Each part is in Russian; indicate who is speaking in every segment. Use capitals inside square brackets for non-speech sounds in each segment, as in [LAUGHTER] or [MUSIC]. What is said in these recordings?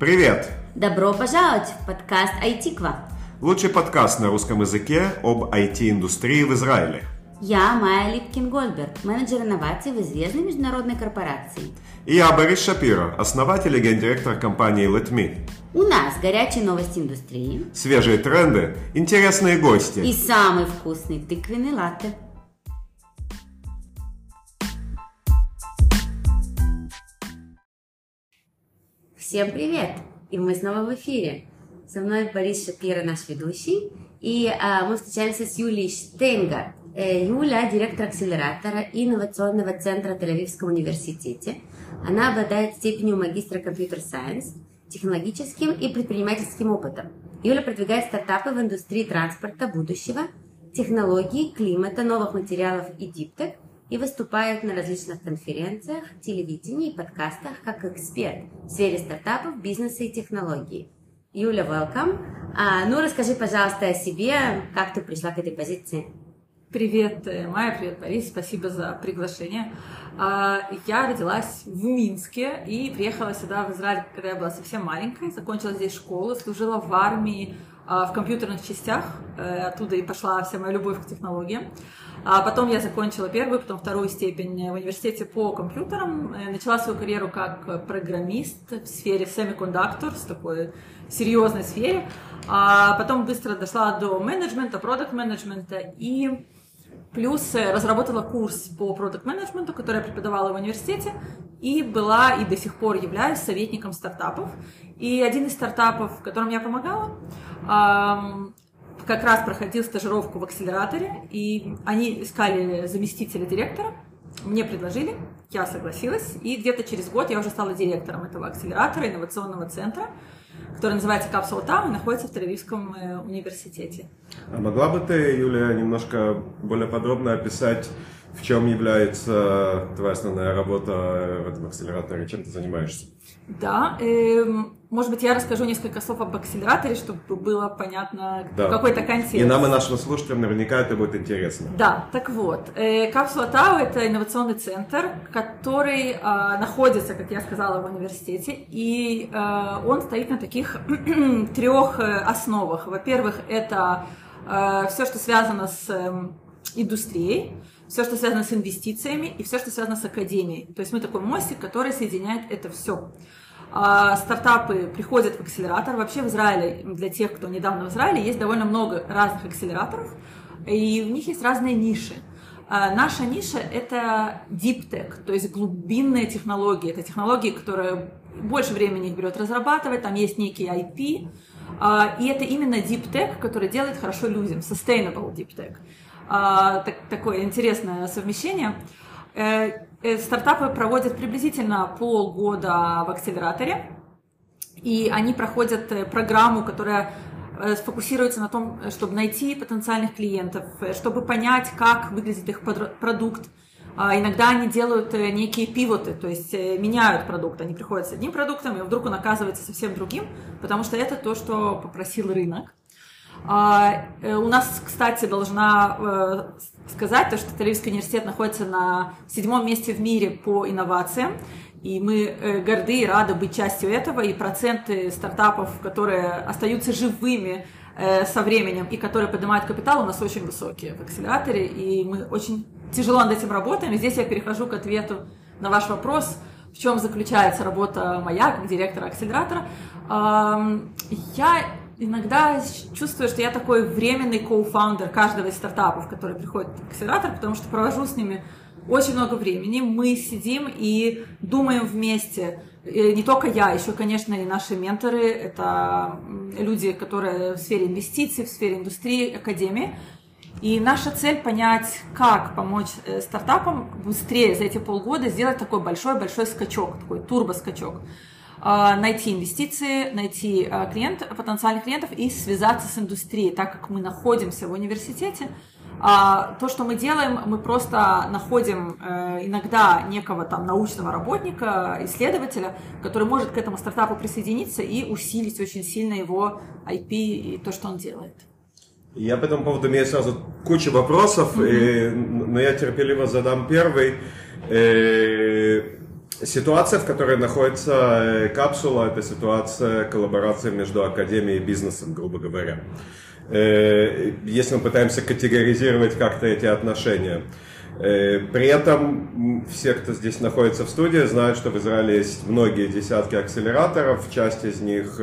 Speaker 1: Привет!
Speaker 2: Добро пожаловать в подкаст «Айтиква».
Speaker 1: Лучший подкаст на русском языке об IT-индустрии в Израиле.
Speaker 2: Я Майя Липкин-Гольберг, менеджер инноваций в известной международной корпорации.
Speaker 1: И я Борис Шапиро, основатель и гендиректор компании LetMe.
Speaker 2: У нас горячие новости индустрии.
Speaker 1: Свежие тренды, интересные гости.
Speaker 2: И самый вкусный тыквенный латте. Всем привет! И мы снова в эфире. Со мной Борис Шапира, наш ведущий. И а, мы встречаемся с Юлией Штенгар. Э, Юля – директор акселератора инновационного центра в Тель-Авивском университете. Она обладает степенью магистра компьютер-сайенс, технологическим и предпринимательским опытом. Юля продвигает стартапы в индустрии транспорта будущего, технологий, климата, новых материалов и диптек – и выступает на различных конференциях, телевидении и подкастах как эксперт в сфере стартапов, бизнеса и технологий. Юля, welcome. А, ну, расскажи, пожалуйста, о себе, как ты пришла к этой позиции.
Speaker 3: Привет, э, Майя, привет, Борис, спасибо за приглашение. А, я родилась в Минске и приехала сюда, в Израиль, когда я была совсем маленькой, закончила здесь школу, служила в армии в компьютерных частях, э, оттуда и пошла вся моя любовь к технологиям. А потом я закончила первую, потом вторую степень в университете по компьютерам. Э, начала свою карьеру как программист в сфере semiconductors, такой серьезной сфере. А потом быстро дошла до менеджмента, продукт-менеджмента и плюс э, разработала курс по продукт-менеджменту, который я преподавала в университете, и была и до сих пор являюсь советником стартапов. И один из стартапов, которым я помогала, как раз проходил стажировку в акселераторе, и они искали заместителя директора. Мне предложили, я согласилась, и где-то через год я уже стала директором этого акселератора, инновационного центра, который называется Капсула Таун находится в Тель-Авивском э, университете.
Speaker 1: А могла бы ты, Юлия, немножко более подробно описать, в чем является твоя основная работа в этом акселераторе, чем ты занимаешься?
Speaker 3: Да, эм, может быть, я расскажу несколько слов об акселераторе, чтобы было понятно да. какой-то контекст.
Speaker 1: И нам и нашим слушателям наверняка это будет интересно.
Speaker 3: Да, так вот, э, Капсула Тау – это инновационный центр, который э, находится, как я сказала, в университете, и э, он стоит на таких [CLEARS THROAT] трех э, основах. Во-первых, это э, все, что связано с э, индустрией, все, что связано с инвестициями и все, что связано с академией. То есть мы такой мостик, который соединяет это все. А, стартапы приходят в акселератор. Вообще в Израиле, для тех, кто недавно в Израиле, есть довольно много разных акселераторов, и в них есть разные ниши. А, наша ниша – это deep tech, то есть глубинные технологии. Это технологии, которые больше времени берет разрабатывать, там есть некий IP, а, и это именно deep tech, который делает хорошо людям, sustainable deep tech. Так, такое интересное совмещение. Э, э, стартапы проводят приблизительно полгода в акселераторе, и они проходят э, программу, которая сфокусируется на том, чтобы найти потенциальных клиентов, чтобы понять, как выглядит их продукт. А иногда они делают некие пивоты, то есть меняют продукт. Они приходят с одним продуктом, и вдруг он оказывается совсем другим, потому что это то, что попросил рынок. А, у нас, кстати, должна сказать, то, что Тель-Авивский университет находится на седьмом месте в мире по инновациям. И мы э, горды и рады быть частью этого, и проценты стартапов, которые остаются живыми э, со временем и которые поднимают капитал, у нас очень высокие в акселераторе, и мы очень тяжело над этим работаем. И здесь я перехожу к ответу на ваш вопрос, в чем заключается работа моя как директора акселератора. Я иногда чувствую, что я такой временный коуфаундер каждого из стартапов, который приходит в акселератор, потому что провожу с ними очень много времени. Мы сидим и думаем вместе. И не только я, еще, конечно, и наши менторы. Это люди, которые в сфере инвестиций, в сфере индустрии, академии. И наша цель понять, как помочь э, стартапам быстрее за эти полгода сделать такой большой-большой скачок, такой турбоскачок. скачок найти инвестиции, найти а, клиент, потенциальных клиентов и связаться с индустрией, так как мы находимся в университете. А, то, что мы делаем, мы просто находим э, иногда некого там научного работника, исследователя, который может к этому стартапу присоединиться и усилить очень сильно его IP и то, что он делает.
Speaker 1: Я по этому поводу имею сразу кучу вопросов, mm-hmm. и, но я терпеливо задам первый. Ситуация, в которой находится э, капсула, это ситуация коллаборации между академией и бизнесом, грубо говоря. Э, если мы пытаемся категоризировать как-то эти отношения. Э, при этом все, кто здесь находится в студии, знают, что в Израиле есть многие десятки акселераторов, часть из них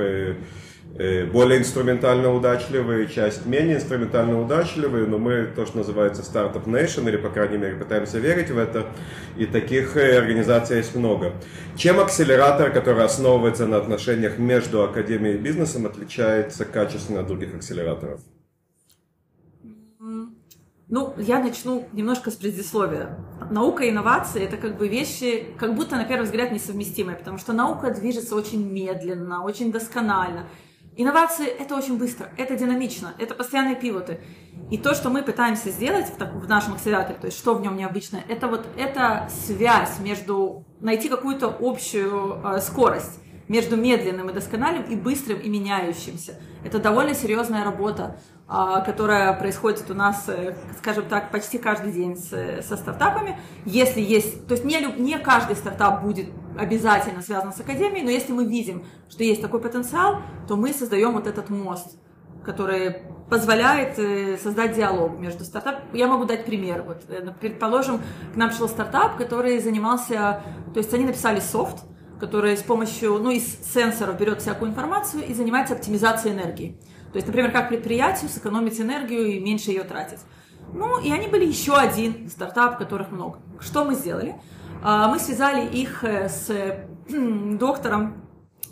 Speaker 1: более инструментально удачливые, часть менее инструментально удачливые, но мы то, что называется Startup Nation, или, по крайней мере, пытаемся верить в это, и таких э, организаций есть много. Чем акселератор, который основывается на отношениях между академией и бизнесом, отличается качественно от других акселераторов?
Speaker 3: Ну, я начну немножко с предисловия. Наука и инновации – это как бы вещи, как будто на первый взгляд несовместимые, потому что наука движется очень медленно, очень досконально. Инновации – это очень быстро, это динамично, это постоянные пивоты. И то, что мы пытаемся сделать в, так, в нашем акселераторе, то есть что в нем необычное, это вот эта связь между, найти какую-то общую э, скорость между медленным и доскональным и быстрым и меняющимся. Это довольно серьезная работа, а, которая происходит у нас, э, скажем так, почти каждый день с, со стартапами. Если есть, то есть не, не каждый стартап будет обязательно связан с академией, но если мы видим, что есть такой потенциал, то мы создаем вот этот мост, который позволяет э, создать диалог между стартапом. Я могу дать пример. Вот, э, предположим, к нам шел стартап, который занимался, то есть они написали софт, который с помощью, ну, из сенсоров берет всякую информацию и занимается оптимизацией энергии. То есть, например, как предприятию сэкономить энергию и меньше ее тратить. Ну, и они были еще один стартап, которых много. Что мы сделали? А, мы связали их э, с [CLEARS THROAT] доктором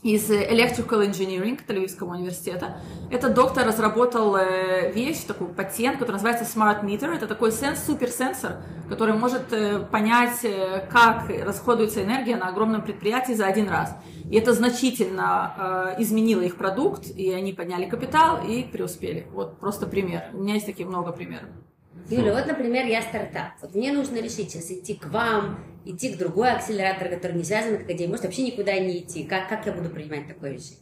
Speaker 3: из Electrical Engineering Тель-Авивского университета. Этот доктор разработал э, вещь, такой патент, который называется Smart Meter. Это такой сенс, суперсенсор, который может э, понять, как расходуется энергия на огромном предприятии за один раз. И это значительно изменило их продукт, и они подняли капитал и преуспели. Вот просто пример. У меня есть таких много примеров.
Speaker 2: Юля, вот, например, я стартап. Вот мне нужно решить, сейчас идти к вам, идти к другой акселератор, который не связан с академией, может вообще никуда не идти. Как, как я буду принимать такое решение?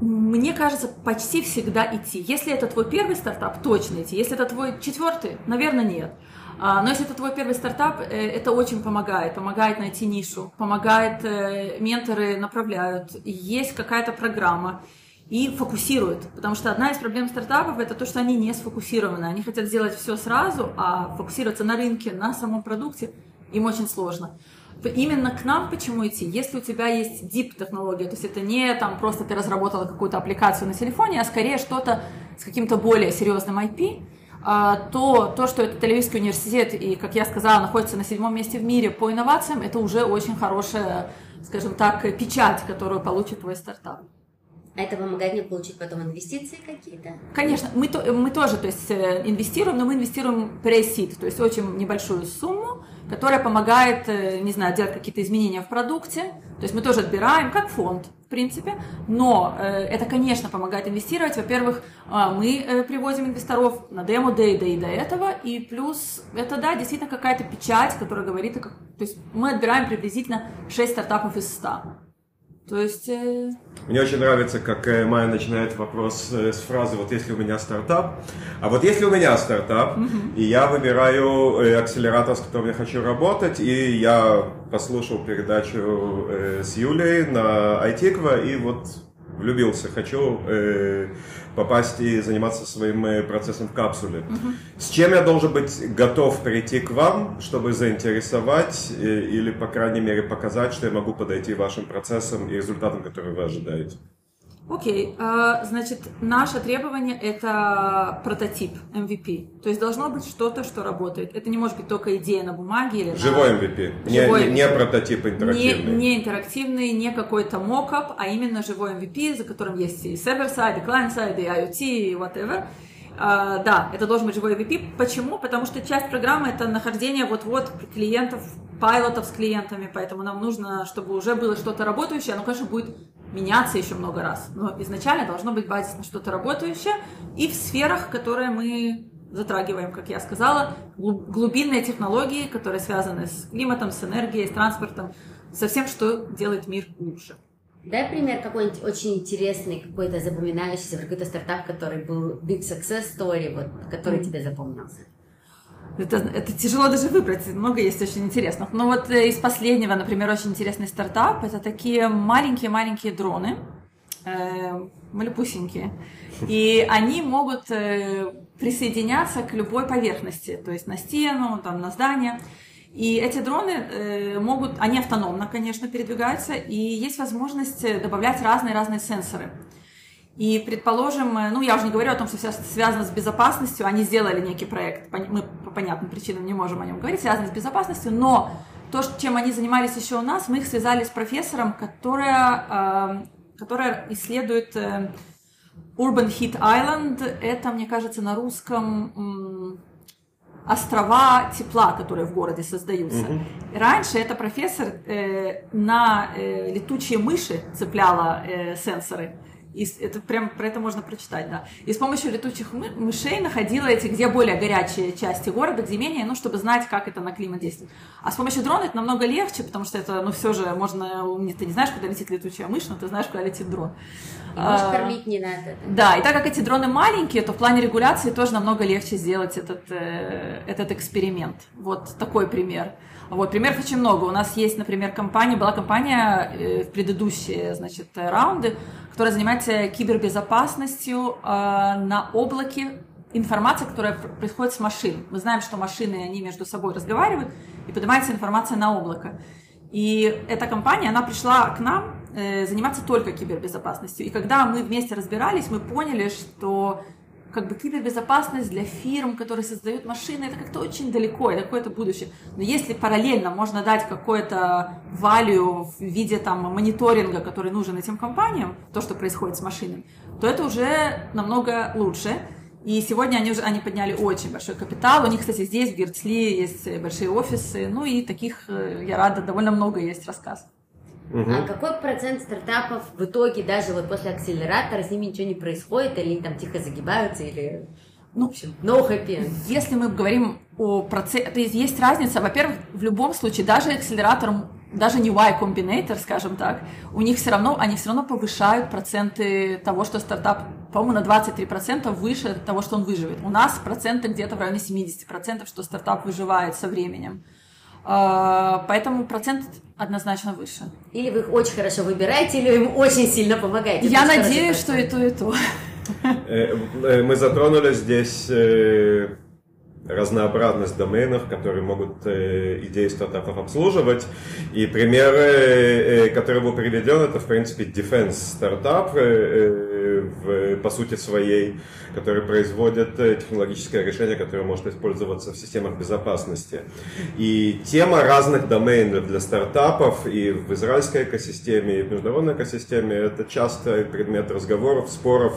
Speaker 3: Мне кажется, почти всегда идти. Если это твой первый стартап, точно идти. Если это твой четвертый, наверное, нет. А, но если это твой первый стартап, э, это очень помогает. Помогает найти нишу, помогает, э, менторы направляют. Есть какая-то программа и фокусируют. Потому что одна из проблем стартапов это то, что они не сфокусированы. Они хотят сделать все сразу, а фокусироваться на рынке, на самом продукте им очень сложно. Именно к нам почему идти? Если у тебя есть deep технология, то есть это не там просто ты разработала какую-то аппликацию на телефоне, а скорее что-то с каким-то более серьезным IP, а, то то, что это Тель-Авивский университет и, как я сказала, находится на седьмом месте в мире по инновациям, это уже очень хорошая, скажем так, печать, которую получит твой стартап.
Speaker 2: А это помогает мне получить потом инвестиции какие-то?
Speaker 3: Конечно, мы, то, мы тоже то есть, э, инвестируем, но мы инвестируем пресид, то есть очень небольшую сумму, которая помогает, э, не знаю, делать какие-то изменения в продукте. То есть мы тоже отбираем, как фонд, в принципе. Но э, это, конечно, помогает инвестировать. Во-первых, э, мы э, привозим инвесторов на демо да и до, и до этого. И плюс это, да, действительно какая-то печать, которая говорит, то есть мы отбираем приблизительно 6 стартапов из 100. То есть... Э...
Speaker 1: Мне очень нравится, как э, Майя начинает вопрос э, с фразы «вот если у меня стартап». А вот если у меня стартап, mm-hmm. и я выбираю акселератор, с которым я хочу работать, и я послушал передачу с Юлей на iTikva, и вот влюбился, хочу э, попасть и заниматься своим э, процессом в капсуле. Угу. С чем я должен быть готов прийти к вам, чтобы заинтересовать э, или, по крайней мере, показать, что я могу подойти вашим процессам и результатам, которые вы ожидаете?
Speaker 3: Окей, okay. значит, наше требование – это прототип, MVP. То есть должно быть что-то, что работает. Это не может быть только идея на бумаге или
Speaker 1: Живой. MVP, живой не, не, не прототип интерактивный.
Speaker 3: Не, не интерактивный, не какой-то мокап, а именно живой MVP, за которым есть и server-side, и client-side, и IoT, и whatever. Uh, да, это должен быть живой MVP. Почему? Потому что часть программы это нахождение вот-вот клиентов, пилотов с клиентами, поэтому нам нужно, чтобы уже было что-то работающее, оно, конечно, будет меняться еще много раз. Но изначально должно быть базисно что-то работающее и в сферах, которые мы затрагиваем, как я сказала, глубинные технологии, которые связаны с климатом, с энергией, с транспортом, со всем, что делает мир лучше.
Speaker 2: Дай пример какой-нибудь очень интересный, какой-то запоминающийся, какой-то стартап, который был big success story, вот, который mm. тебе запомнился.
Speaker 3: Это, это тяжело даже выбрать, много есть очень интересных. Но вот э, из последнего, например, очень интересный стартап, это такие маленькие-маленькие дроны, э, малюпусенькие, и они могут э, присоединяться к любой поверхности, то есть на стену, там, на здание. И эти дроны э, могут, они автономно, конечно, передвигаются, и есть возможность добавлять разные-разные сенсоры. И, предположим, ну, я уже не говорю о том, что все связано с безопасностью, они сделали некий проект, мы по понятным причинам не можем о нем говорить, связано с безопасностью, но то, чем они занимались еще у нас, мы их связали с профессором, которая, э, которая исследует э, Urban Heat Island, это, мне кажется, на русском острова тепла, которые в городе создаются. Угу. Раньше эта профессор э, на э, летучие мыши цепляла э, сенсоры. И это прям про это можно прочитать, да. И с помощью летучих мы, мышей находила эти, где более горячие части города, где менее, ну, чтобы знать, как это на климат действует. А с помощью дрона это намного легче, потому что это, ну, все же можно, ты не знаешь, куда летит летучая мышь, но ты знаешь, куда летит дрон.
Speaker 2: И а, кормить не надо.
Speaker 3: Да, и так как эти дроны маленькие, то в плане регуляции тоже намного легче сделать этот, э, этот эксперимент. Вот такой пример. Вот, примеров очень много. У нас есть, например, компания, была компания э, в предыдущие, значит, раунды, которая занимается кибербезопасностью э, на облаке информация, которая происходит с машин. Мы знаем, что машины, они между собой разговаривают, и поднимается информация на облако. И эта компания, она пришла к нам э, заниматься только кибербезопасностью. И когда мы вместе разбирались, мы поняли, что как бы кибербезопасность для фирм, которые создают машины, это как-то очень далеко, это какое-то будущее. Но если параллельно можно дать какое-то value в виде там мониторинга, который нужен этим компаниям, то, что происходит с машинами, то это уже намного лучше. И сегодня они уже они подняли очень большой капитал. У них, кстати, здесь, в Герцли, есть большие офисы. Ну и таких, э, я рада, довольно много есть рассказов.
Speaker 2: Угу. А какой процент стартапов в итоге, даже вот после акселератора, с ними ничего не происходит, или они там тихо загибаются, или... Ну, в общем, no happy
Speaker 3: Если мы говорим о процессе, то есть есть разница, во-первых, в любом случае, даже акселератор, даже не Y Combinator, скажем так, у них все равно, они все равно повышают проценты того, что стартап, по-моему, на 23% выше того, что он выживет. У нас проценты где-то в районе 70%, что стартап выживает со временем. А, поэтому процент однозначно выше.
Speaker 2: Или вы их очень хорошо выбираете, или им очень сильно помогаете.
Speaker 3: Я надеюсь, что и то, и то.
Speaker 1: Э, э, мы затронули здесь э, разнообразность доменов, которые могут идеи стартапов обслуживать. И пример, который был приведен, это, в принципе, defense стартап, в, по сути своей, который производит э, технологическое решение, которое может использоваться в системах безопасности. И тема разных доменов для стартапов и в израильской экосистеме, и в международной экосистеме это часто предмет разговоров, споров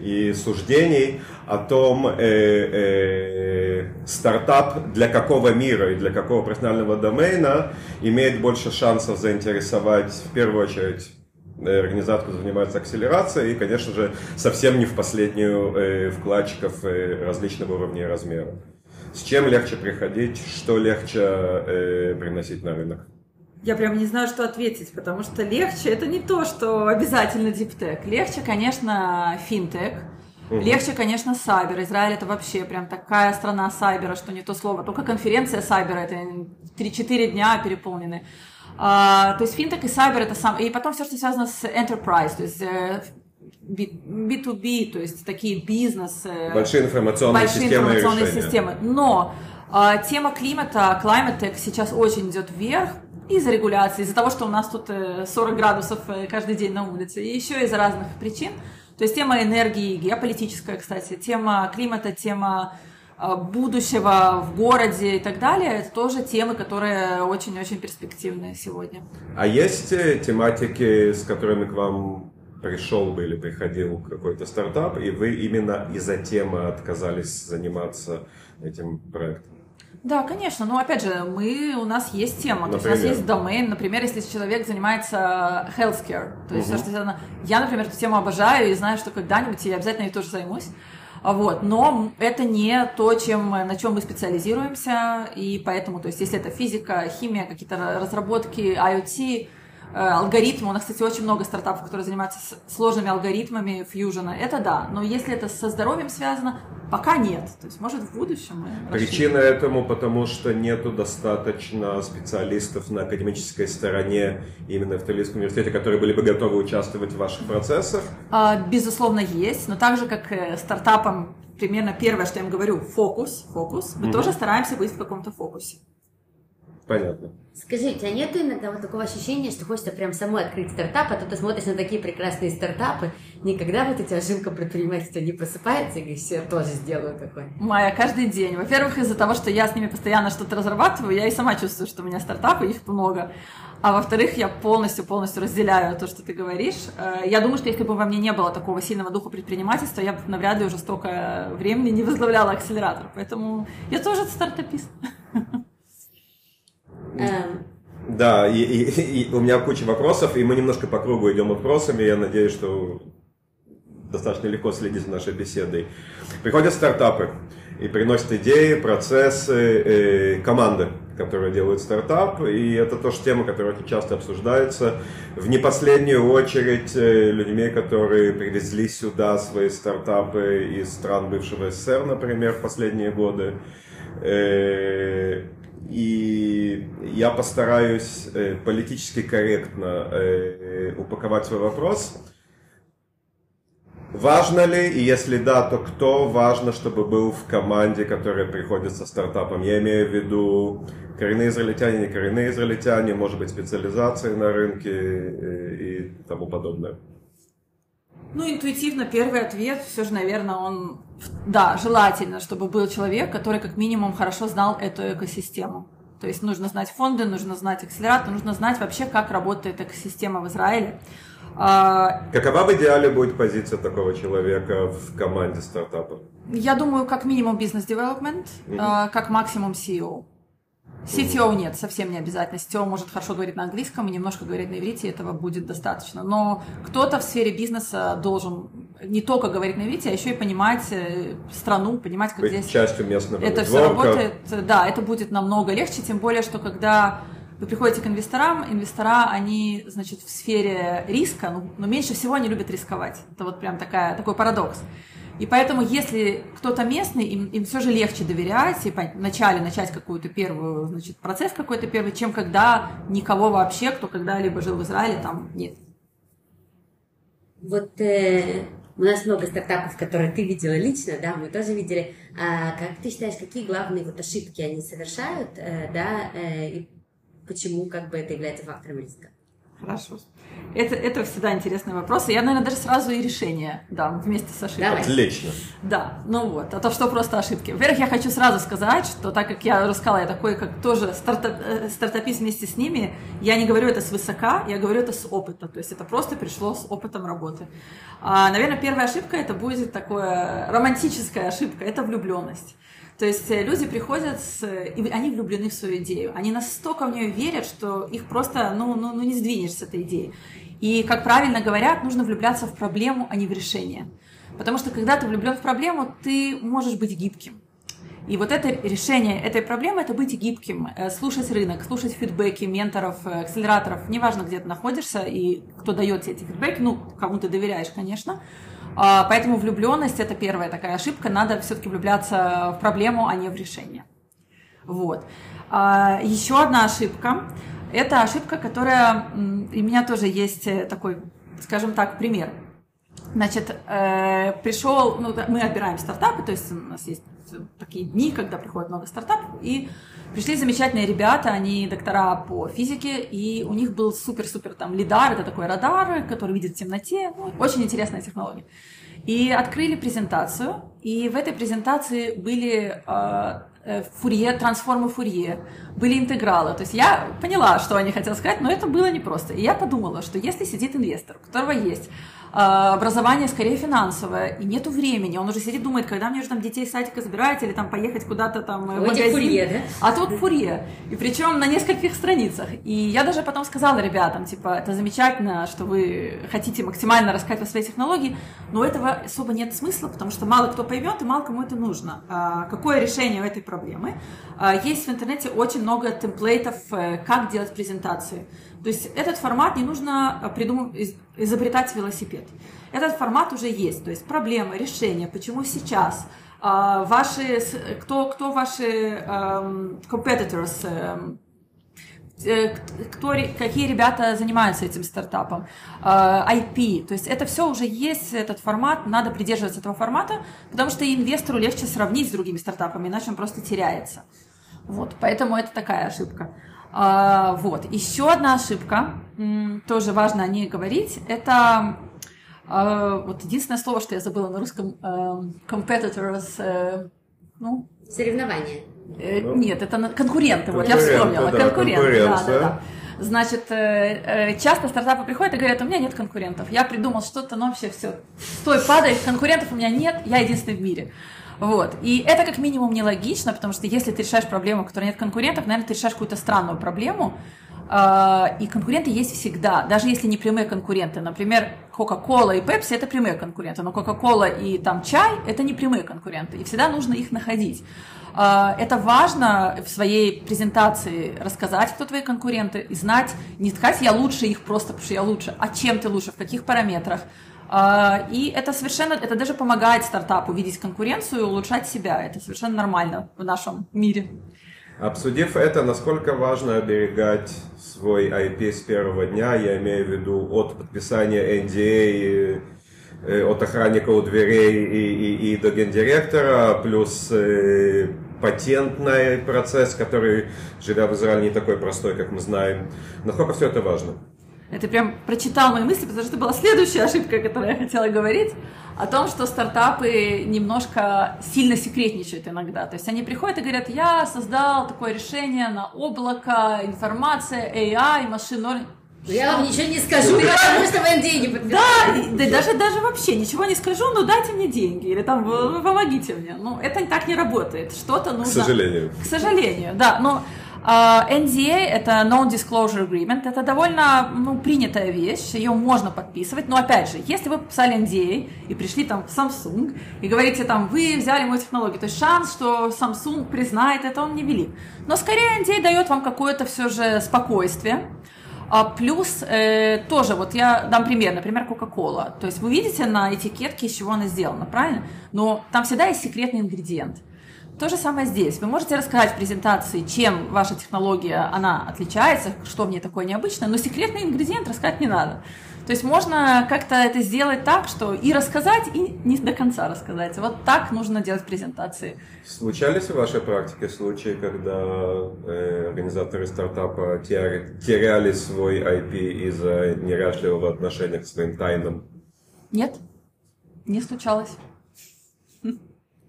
Speaker 1: и суждений о том, э, э, стартап для какого мира и для какого профессионального домена имеет больше шансов заинтересовать в первую очередь Э, организация, занимается акселерацией, и, конечно же, совсем не в последнюю э, вкладчиков э, различного уровня и размера. С чем легче приходить, что легче приносить на рынок?
Speaker 3: Я прям не знаю, что ответить, потому что легче это не то, что обязательно диптек. Легче, конечно, финтек. Угу. Легче, конечно, сайбер. Израиль это вообще прям такая страна сайбера, что не то слово. Только конференция сайбера, это 3-4 дня переполнены. А, то есть финтек и сайбер это сам... И потом все, что связано с enterprise, то есть B2B, э, то есть такие бизнесы.
Speaker 1: Большие информационные большие системы информационные
Speaker 3: системы. Но а, тема климата, climate tech сейчас очень идет вверх из-за регуляции, из-за того, что у нас тут 40 э, градусов э, каждый день на улице, и еще из-за разных причин. То есть тема энергии, геополитическая, кстати, тема климата, тема Э, будущего в городе и так далее, это тоже темы, которые очень-очень перспективные сегодня.
Speaker 1: А есть э, тематики, с которыми к вам пришел бы или приходил какой-то стартап, и вы именно из-за темы отказались заниматься этим проектом?
Speaker 3: Да, конечно. Но опять же, мы, у нас есть тема, например? то есть у нас есть домен. Например, если человек занимается healthcare, то есть угу. все, что я, например, эту тему обожаю и знаю, что когда-нибудь я обязательно ей тоже займусь. Вот. Но это не то, чем, на чем мы специализируемся, и поэтому, то есть, если это физика, химия, какие-то разработки, IoT, э, алгоритмы. У нас, кстати, очень много стартапов, которые занимаются сложными алгоритмами фьюжена. Это да. Но если это со здоровьем связано, Пока нет. То есть, может, в будущем мы
Speaker 1: Причина этому, потому что нету достаточно специалистов на академической стороне именно в Талийском университете, которые были бы готовы участвовать в ваших процессах?
Speaker 3: А, безусловно, есть, но так же, как э, стартапам, примерно первое, что я им говорю, фокус, фокус, мы угу. тоже стараемся быть в каком-то фокусе.
Speaker 1: Понятно.
Speaker 2: Скажи, у тебя нет иногда вот такого ощущения, что хочется прям самой открыть стартап, а то ты смотришь на такие прекрасные стартапы, никогда вот эти ошибка предпринимательства не просыпается и говоришь, я тоже сделаю такой?
Speaker 3: Майя, каждый день. Во-первых, из-за того, что я с ними постоянно что-то разрабатываю, я и сама чувствую, что у меня стартапы, их много. А во-вторых, я полностью-полностью разделяю то, что ты говоришь. Э, я думаю, что если бы во мне не было такого сильного духа предпринимательства, я бы навряд ли уже столько времени не возглавляла акселератор. Поэтому я тоже стартапист. [LAUGHS]
Speaker 1: Эм. Да, и, и, и у меня куча вопросов, и мы немножко по кругу идем вопросами. Я надеюсь, что достаточно легко следить за нашей беседой. Приходят стартапы и приносят идеи, процессы, э, команды, которые делают стартап. И это тоже тема, которая очень часто обсуждается. В не последнюю очередь э, людьми, которые привезли сюда свои стартапы из стран бывшего СССР, например, в последние годы. Э, и я постараюсь э, политически корректно э, упаковать свой вопрос. Важно ли, и если да, то кто важно, чтобы был в команде, которая приходит со стартапом? Я имею в виду коренные израильтяне, не коренные израильтяне, может быть, специализации на рынке э, и тому подобное.
Speaker 3: Ну, интуитивно первый ответ все же, наверное, он... Да, желательно, чтобы был человек, который как минимум хорошо знал эту экосистему. То есть нужно знать фонды, нужно знать акселератор, нужно знать вообще, как работает экосистема в Израиле.
Speaker 1: А, Какова в идеале будет позиция такого человека в команде стартапа?
Speaker 3: Я думаю, как минимум бизнес-девелопмент, mm-hmm. как максимум CEO. CTO нет, совсем не обязательно. CTO может хорошо говорить на английском и немножко говорить на иврите, этого будет достаточно. Но кто-то в сфере бизнеса должен не только говорить на иврите, а еще и понимать э, страну, понимать, как Быть здесь
Speaker 1: частью местного
Speaker 3: это все работает. Да, это будет намного легче, тем более, что когда вы приходите к инвесторам, инвестора, они, значит, в сфере риска, ну, но меньше всего они любят рисковать. Это вот прям такая, такой парадокс. И поэтому, если кто-то местный, им, им все же легче доверять и вначале начать какую-то первую, значит, процесс какой-то первый, чем когда никого вообще, кто когда-либо жил в Израиле, там нет.
Speaker 2: Вот э, у нас много стартапов, которые ты видела лично, да, мы тоже видели. А как ты считаешь, какие главные вот ошибки они совершают, э, да, э, и почему как бы это является фактором риска?
Speaker 3: Хорошо. Это, это всегда интересный вопрос. Я, наверное, даже сразу и решение дам вместе с ошибкой.
Speaker 1: Отлично.
Speaker 3: Да, ну вот. А то что просто ошибки. Во-первых, я хочу сразу сказать, что так как я рассказала, я такой, как тоже стартап, э, стартапист вместе с ними, я не говорю это с высока, я говорю это с опыта. То есть это просто пришло с опытом работы. А, наверное, первая ошибка это будет такое романтическая ошибка, это влюбленность. То есть э, люди приходят, с, и они влюблены в свою идею. Они настолько в нее верят, что их просто, ну, ну, ну не сдвинешь с этой идеей. И, как правильно говорят, нужно влюбляться в проблему, а не в решение. Потому что, когда ты влюблен в проблему, ты можешь быть гибким. И вот это решение этой проблемы – это быть гибким, э, слушать рынок, слушать фидбэки менторов, э, акселераторов, неважно, где ты находишься и кто дает тебе эти фидбэки, ну, кому ты доверяешь, конечно, поэтому влюбленность это первая такая ошибка. Надо все-таки влюбляться в проблему, а не в решение. Вот. А, еще одна ошибка. Это ошибка, которая... И у меня тоже есть э, такой, скажем так, пример. Значит, э, пришел, ну, мы отбираем стартапы, то есть у нас есть такие дни, когда приходит много стартапов, и пришли замечательные ребята, они доктора по физике, и у них был супер-супер там лидар, это такой радар, который видит в темноте, ну, очень интересная технология. И открыли презентацию, и в этой презентации были а, э, Фурье, трансформы Фурье, были интегралы. То есть я поняла, что они хотят сказать, но это было непросто. И я подумала, что если сидит инвестор, у которого есть образование скорее финансовое, и нету времени. Он уже сидит, думает, когда мне уже там детей с садика забирать или там поехать куда-то там в магазин.
Speaker 2: Фурье, да?
Speaker 3: А тут фурье. И причем на нескольких страницах. И я даже потом сказала ребятам, типа, это замечательно, что вы хотите максимально рассказать о своей технологии, но этого особо нет смысла, потому что мало кто поймет и мало кому это нужно. А какое решение у этой проблемы? А, есть в интернете очень много темплейтов, э, как делать презентации. То есть этот формат не нужно э, придумать, изобретать велосипед. Этот формат уже есть, то есть проблема, решение, почему сейчас, А, ваши, кто, кто ваши um, competitors, um, кто, какие ребята занимаются этим стартапом, IP, то есть это все уже есть, этот формат, надо придерживаться этого формата, потому что инвестору легче сравнить с другими стартапами, иначе он просто теряется. Вот, поэтому это такая ошибка. А, вот, еще одна ошибка, тоже важно о ней говорить, это а, вот единственное слово, что я забыла на русском, competitors, э,
Speaker 2: ну... Соревнования.
Speaker 3: Э, нет, это конкуренты, вот я вспомнила. Да, конкуренты, да, да, да. Значит, э, часто стартапы приходят и говорят, у меня нет конкурентов. Я придумал что-то, но вообще все. Стой, падай, конкурентов у меня нет, я единственный в мире. Вот. И это как минимум нелогично, потому что если ты решаешь проблему, в которой нет конкурентов, наверное, ты решаешь какую-то странную проблему, а, и конкуренты есть всегда, даже если не прямые конкуренты. Например, Coca-Cola и Pepsi – это прямые конкуренты, но Coca-Cola и там чай – это не прямые конкуренты, и всегда нужно их находить. А, это важно в своей презентации рассказать, кто твои конкуренты, и знать, не сказать «я лучше их просто, потому что я лучше», а чем ты лучше, в каких параметрах. А, и это совершенно, это даже помогает стартапу видеть конкуренцию и улучшать себя. Это совершенно нормально в нашем мире.
Speaker 1: Обсудив это, насколько важно оберегать свой IP с первого дня, я имею в виду от подписания NDA, э, от охранника у дверей и, и, и до гендиректора, плюс э, патентный процесс, который, живя в Израиле, не такой простой, как мы знаем. Насколько все это важно?
Speaker 3: Это прям прочитал мои мысли, потому что это была следующая ошибка, которую я хотела говорить, о том, что стартапы немножко сильно секретничают иногда. То есть они приходят и говорят, я создал такое решение на облако, информация, AI, машин learning.
Speaker 2: Я вам ничего не скажу, потому что вы деньги подписали.
Speaker 3: Да, да даже, даже вообще ничего не скажу, но дайте мне деньги, или там помогите мне. Ну, это так не работает. Что-то нужно...
Speaker 1: К сожалению.
Speaker 3: К сожалению, да. Но NDA — это Non-Disclosure Agreement, это довольно ну, принятая вещь, ее можно подписывать, но опять же, если вы подписали NDA и пришли там в Samsung и говорите там, вы взяли мою технологию, то есть шанс, что Samsung признает это, он невелик. Но скорее NDA дает вам какое-то все же спокойствие, а плюс э, тоже, вот я дам пример, например, Coca-Cola. То есть вы видите на этикетке, из чего она сделана, правильно? Но там всегда есть секретный ингредиент. То же самое здесь. Вы можете рассказать в презентации, чем ваша технология, она отличается, что в ней такое необычное, но секретный ингредиент рассказать не надо. То есть можно как-то это сделать так, что и рассказать, и не до конца рассказать. Вот так нужно делать презентации.
Speaker 1: Случались в вашей практике случаи, когда э, организаторы стартапа теряли свой IP из-за неряшливого отношения к своим тайнам?
Speaker 3: Нет, не случалось.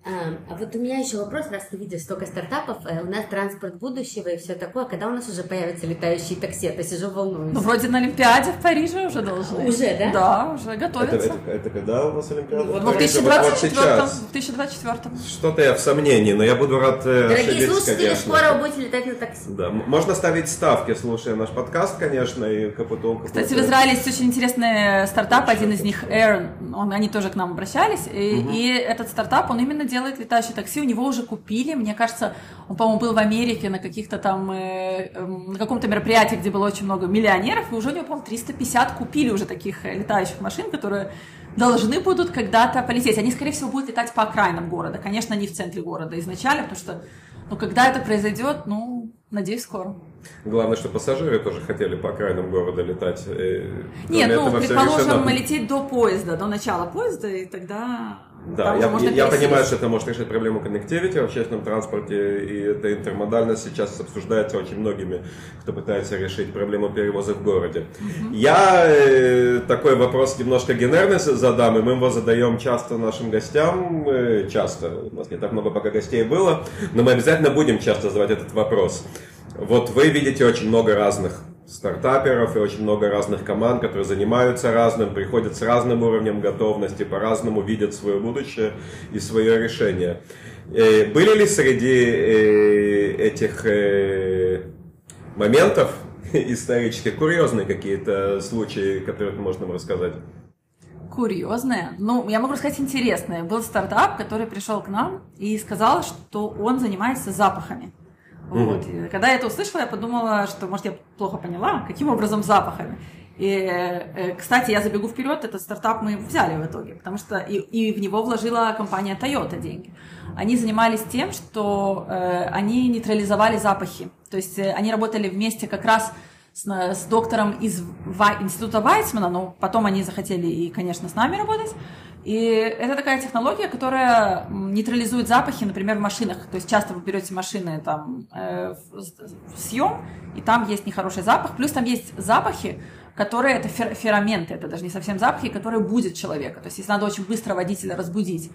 Speaker 2: А, а вот у меня еще вопрос, раз ты видишь столько стартапов, э, у нас транспорт будущего и все такое, когда у нас уже появятся летающие такси, я сижу волнуюсь.
Speaker 3: Ну, вроде на Олимпиаде в Париже уже должны.
Speaker 2: Уже, да?
Speaker 3: Да, уже готовятся.
Speaker 1: Это, это, это когда у вас Олимпиада?
Speaker 3: В 2024. В 2024.
Speaker 1: Что-то я в сомнении, но я буду рад э,
Speaker 2: Дорогие слушатели, конечно. скоро вы будете летать на такси.
Speaker 1: Да, можно ставить ставки, слушая наш подкаст, конечно, и капутол.
Speaker 3: Кстати, в Израиле есть очень интересный стартап, один из них Air, он, они тоже к нам обращались, и, угу. и этот стартап, он именно делает летающие такси такси у него уже купили. Мне кажется, он, по-моему, был в Америке на каких-то там, э, э, на каком-то мероприятии, где было очень много миллионеров, и уже у него, по-моему, 350 купили уже таких э, летающих машин, которые должны будут когда-то полететь. Они, скорее всего, будут летать по окраинам города. Конечно, не в центре города изначально, потому что, ну, когда это произойдет, ну, надеюсь, скоро.
Speaker 1: Главное, что пассажиры тоже хотели по окраинам города летать.
Speaker 3: Нет, ну, предположим, лететь до поезда, до начала поезда, и тогда
Speaker 1: да, я, я, я понимаю, что это может решить проблему connectivity в общественном транспорте, и эта интермодальность сейчас обсуждается очень многими, кто пытается решить проблему перевоза в городе. Mm-hmm. Я э, такой вопрос немножко генерный задам, и мы его задаем часто нашим гостям, э, часто, у нас не так много пока гостей было, но мы обязательно будем часто задавать этот вопрос. Вот вы видите очень много разных стартаперов и очень много разных команд, которые занимаются разным, приходят с разным уровнем готовности, по-разному видят свое будущее и свое решение. Э, были ли среди э, этих э, моментов [LAUGHS] исторически курьезные какие-то случаи, которые нам рассказать?
Speaker 3: Курьезные? Ну, я могу рассказать интересное. Был стартап, который пришел к нам и сказал, что он занимается запахами. Вот. И когда я это услышала, я подумала, что, может, я плохо поняла, каким образом запахами. И, э, кстати, я забегу вперед, этот стартап мы взяли в итоге, потому что и, и в него вложила компания Toyota деньги. Они занимались тем, что э, они нейтрализовали запахи. То есть э, они работали вместе как раз с, с доктором из Вай, института Вайцмана, но потом они захотели и, конечно, с нами работать. И это такая технология, которая нейтрализует запахи, например, в машинах. То есть часто вы берете машины там э, в, съем, и там есть нехороший запах. Плюс там есть запахи, которые это фер, ферменты, это даже не совсем запахи, которые будут человека. То есть если надо очень быстро водителя разбудить.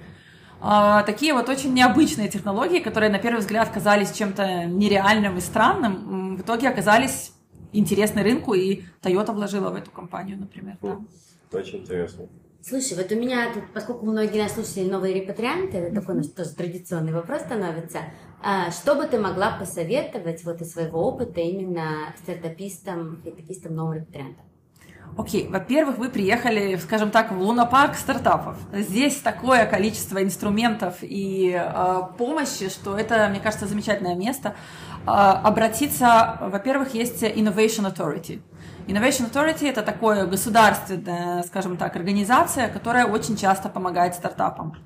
Speaker 3: А, такие вот очень необычные технологии, которые на первый взгляд казались чем-то нереальным и странным, в итоге оказались интересны рынку, и Toyota вложила в эту компанию, например. Да.
Speaker 1: Очень интересно.
Speaker 2: Слушай, вот у меня тут, поскольку многие нас слушали новые репатрианты, это такой наш тоже традиционный вопрос становится. А, что бы ты могла посоветовать вот из своего опыта именно стартапистам, репатистам, новым репатриантам?
Speaker 3: Окей, okay. во-первых, вы приехали, скажем так, в лунопарк стартапов. Здесь такое количество инструментов и э, помощи, что это, мне кажется, замечательное место. Э, обратиться, во-первых, есть Innovation Authority. Innovation Authority это такое государственная, скажем так, организация, которая очень часто помогает стартапам.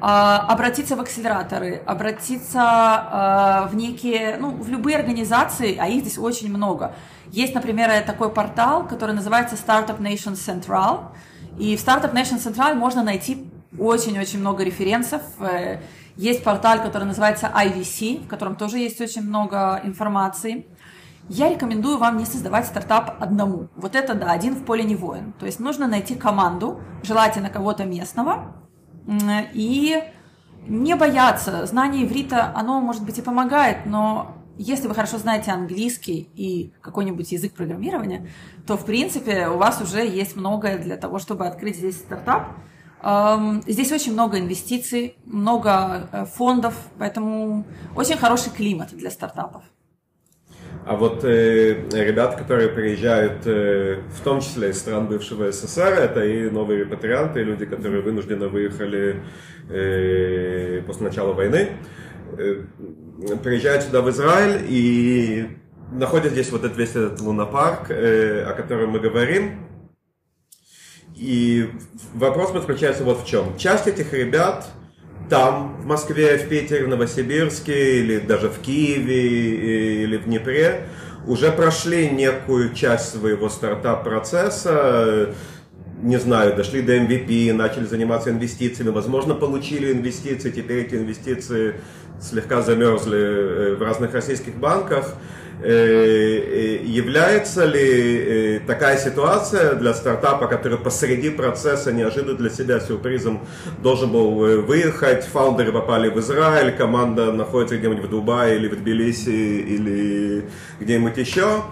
Speaker 3: А, обратиться в акселераторы, обратиться а, в некие, ну, в любые организации, а их здесь очень много. Есть, например, такой портал, который называется Startup Nation Central, и в Startup Nation Central можно найти очень-очень много референсов. Э, есть портал, который называется IVC, в котором тоже есть очень много информации. Я рекомендую вам не создавать стартап одному. Вот это да, один в поле не воин. То есть нужно найти команду, желательно кого-то местного, и не бояться. Знание иврита, оно, может быть, и помогает, но если вы хорошо знаете английский и какой-нибудь язык программирования, то, в принципе, у вас уже есть многое для того, чтобы открыть здесь стартап. Здесь очень много инвестиций, много э, фондов, поэтому очень хороший климат для стартапов.
Speaker 1: А вот э, ребята, которые приезжают, э, в том числе из стран бывшего СССР, это и новые репатрианты, люди, которые вынужденно выехали э, после начала войны, э, приезжают сюда в Израиль и находят здесь вот этот весь этот лунопарк, э, о котором мы говорим. И вопрос заключается вот в чем. Часть этих ребят там, в Москве, в Питере, в Новосибирске, или даже в Киеве, или в Днепре, уже прошли некую часть своего стартап-процесса, не знаю, дошли до MVP, начали заниматься инвестициями, возможно, получили инвестиции, теперь эти инвестиции слегка замерзли э, в разных российских банках. Э, э, является ли такая ситуация для стартапа, который посреди процесса неожиданно для себя сюрпризом должен был выехать, фаундеры попали в Израиль, команда находится где-нибудь в Дубае или в Тбилиси или где-нибудь еще,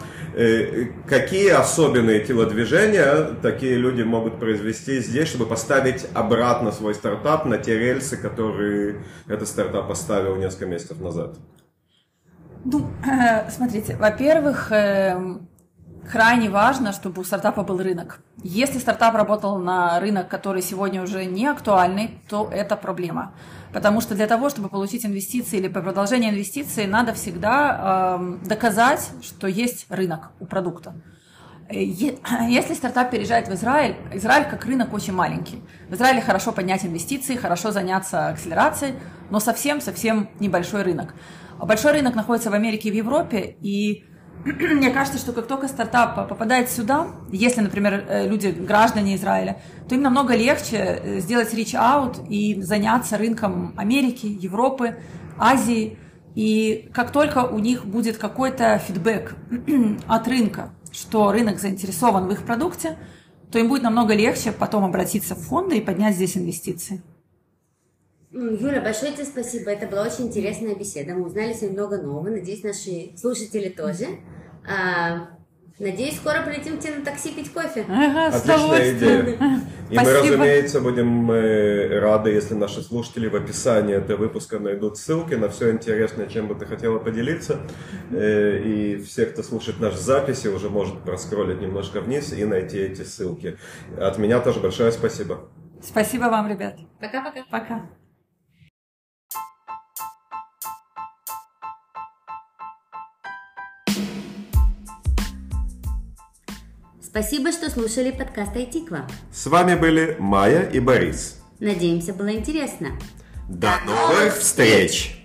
Speaker 1: какие особенные телодвижения такие люди могут произвести здесь, чтобы поставить обратно свой стартап на те рельсы, которые этот стартап поставил несколько месяцев назад?
Speaker 3: Ну, э, смотрите, во-первых, э, крайне важно, чтобы у стартапа был рынок. Если стартап работал на рынок, который сегодня уже не актуальный, то это проблема. Потому что для того, чтобы получить инвестиции или по продолжению инвестиций, надо всегда э, доказать, что есть рынок у продукта. Э, [CLEARS THROAT] если стартап переезжает в Израиль, Израиль как рынок очень маленький. В Израиле хорошо поднять инвестиции, хорошо заняться акселерацией, но совсем-совсем небольшой рынок. Большой рынок находится в Америке и в Европе, и [CLEARS THROAT] мне кажется, что как только стартап попадает сюда, если, например, э, люди граждане Израиля, то им намного легче э, сделать reach-out и заняться рынком Америки, Европы, Азии. И как только у них будет какой-то фидбэк [CLEARS THROAT] от рынка, что рынок заинтересован в их продукте, то им будет намного легче потом обратиться в фонды и поднять здесь инвестиции.
Speaker 2: Юля, большое тебе спасибо. Это была очень интересная беседа. Мы узнали сегодня много нового. Надеюсь, наши слушатели тоже. А, надеюсь, скоро полетим к тебе на такси пить кофе.
Speaker 3: Ага,
Speaker 1: Отличная идея. И мы, разумеется, будем э, рады, если наши слушатели в описании этого выпуска найдут ссылки на все интересное, чем бы ты хотела поделиться. Э, и все, кто слушает наши записи, уже может проскролить немножко вниз и найти эти ссылки. От меня тоже большое спасибо.
Speaker 3: Спасибо вам, ребят.
Speaker 2: Пока-пока.
Speaker 3: Пока.
Speaker 2: Спасибо, что слушали подкаст Айтиква.
Speaker 1: С вами были Майя и Борис.
Speaker 2: Надеемся, было интересно.
Speaker 1: До новых встреч!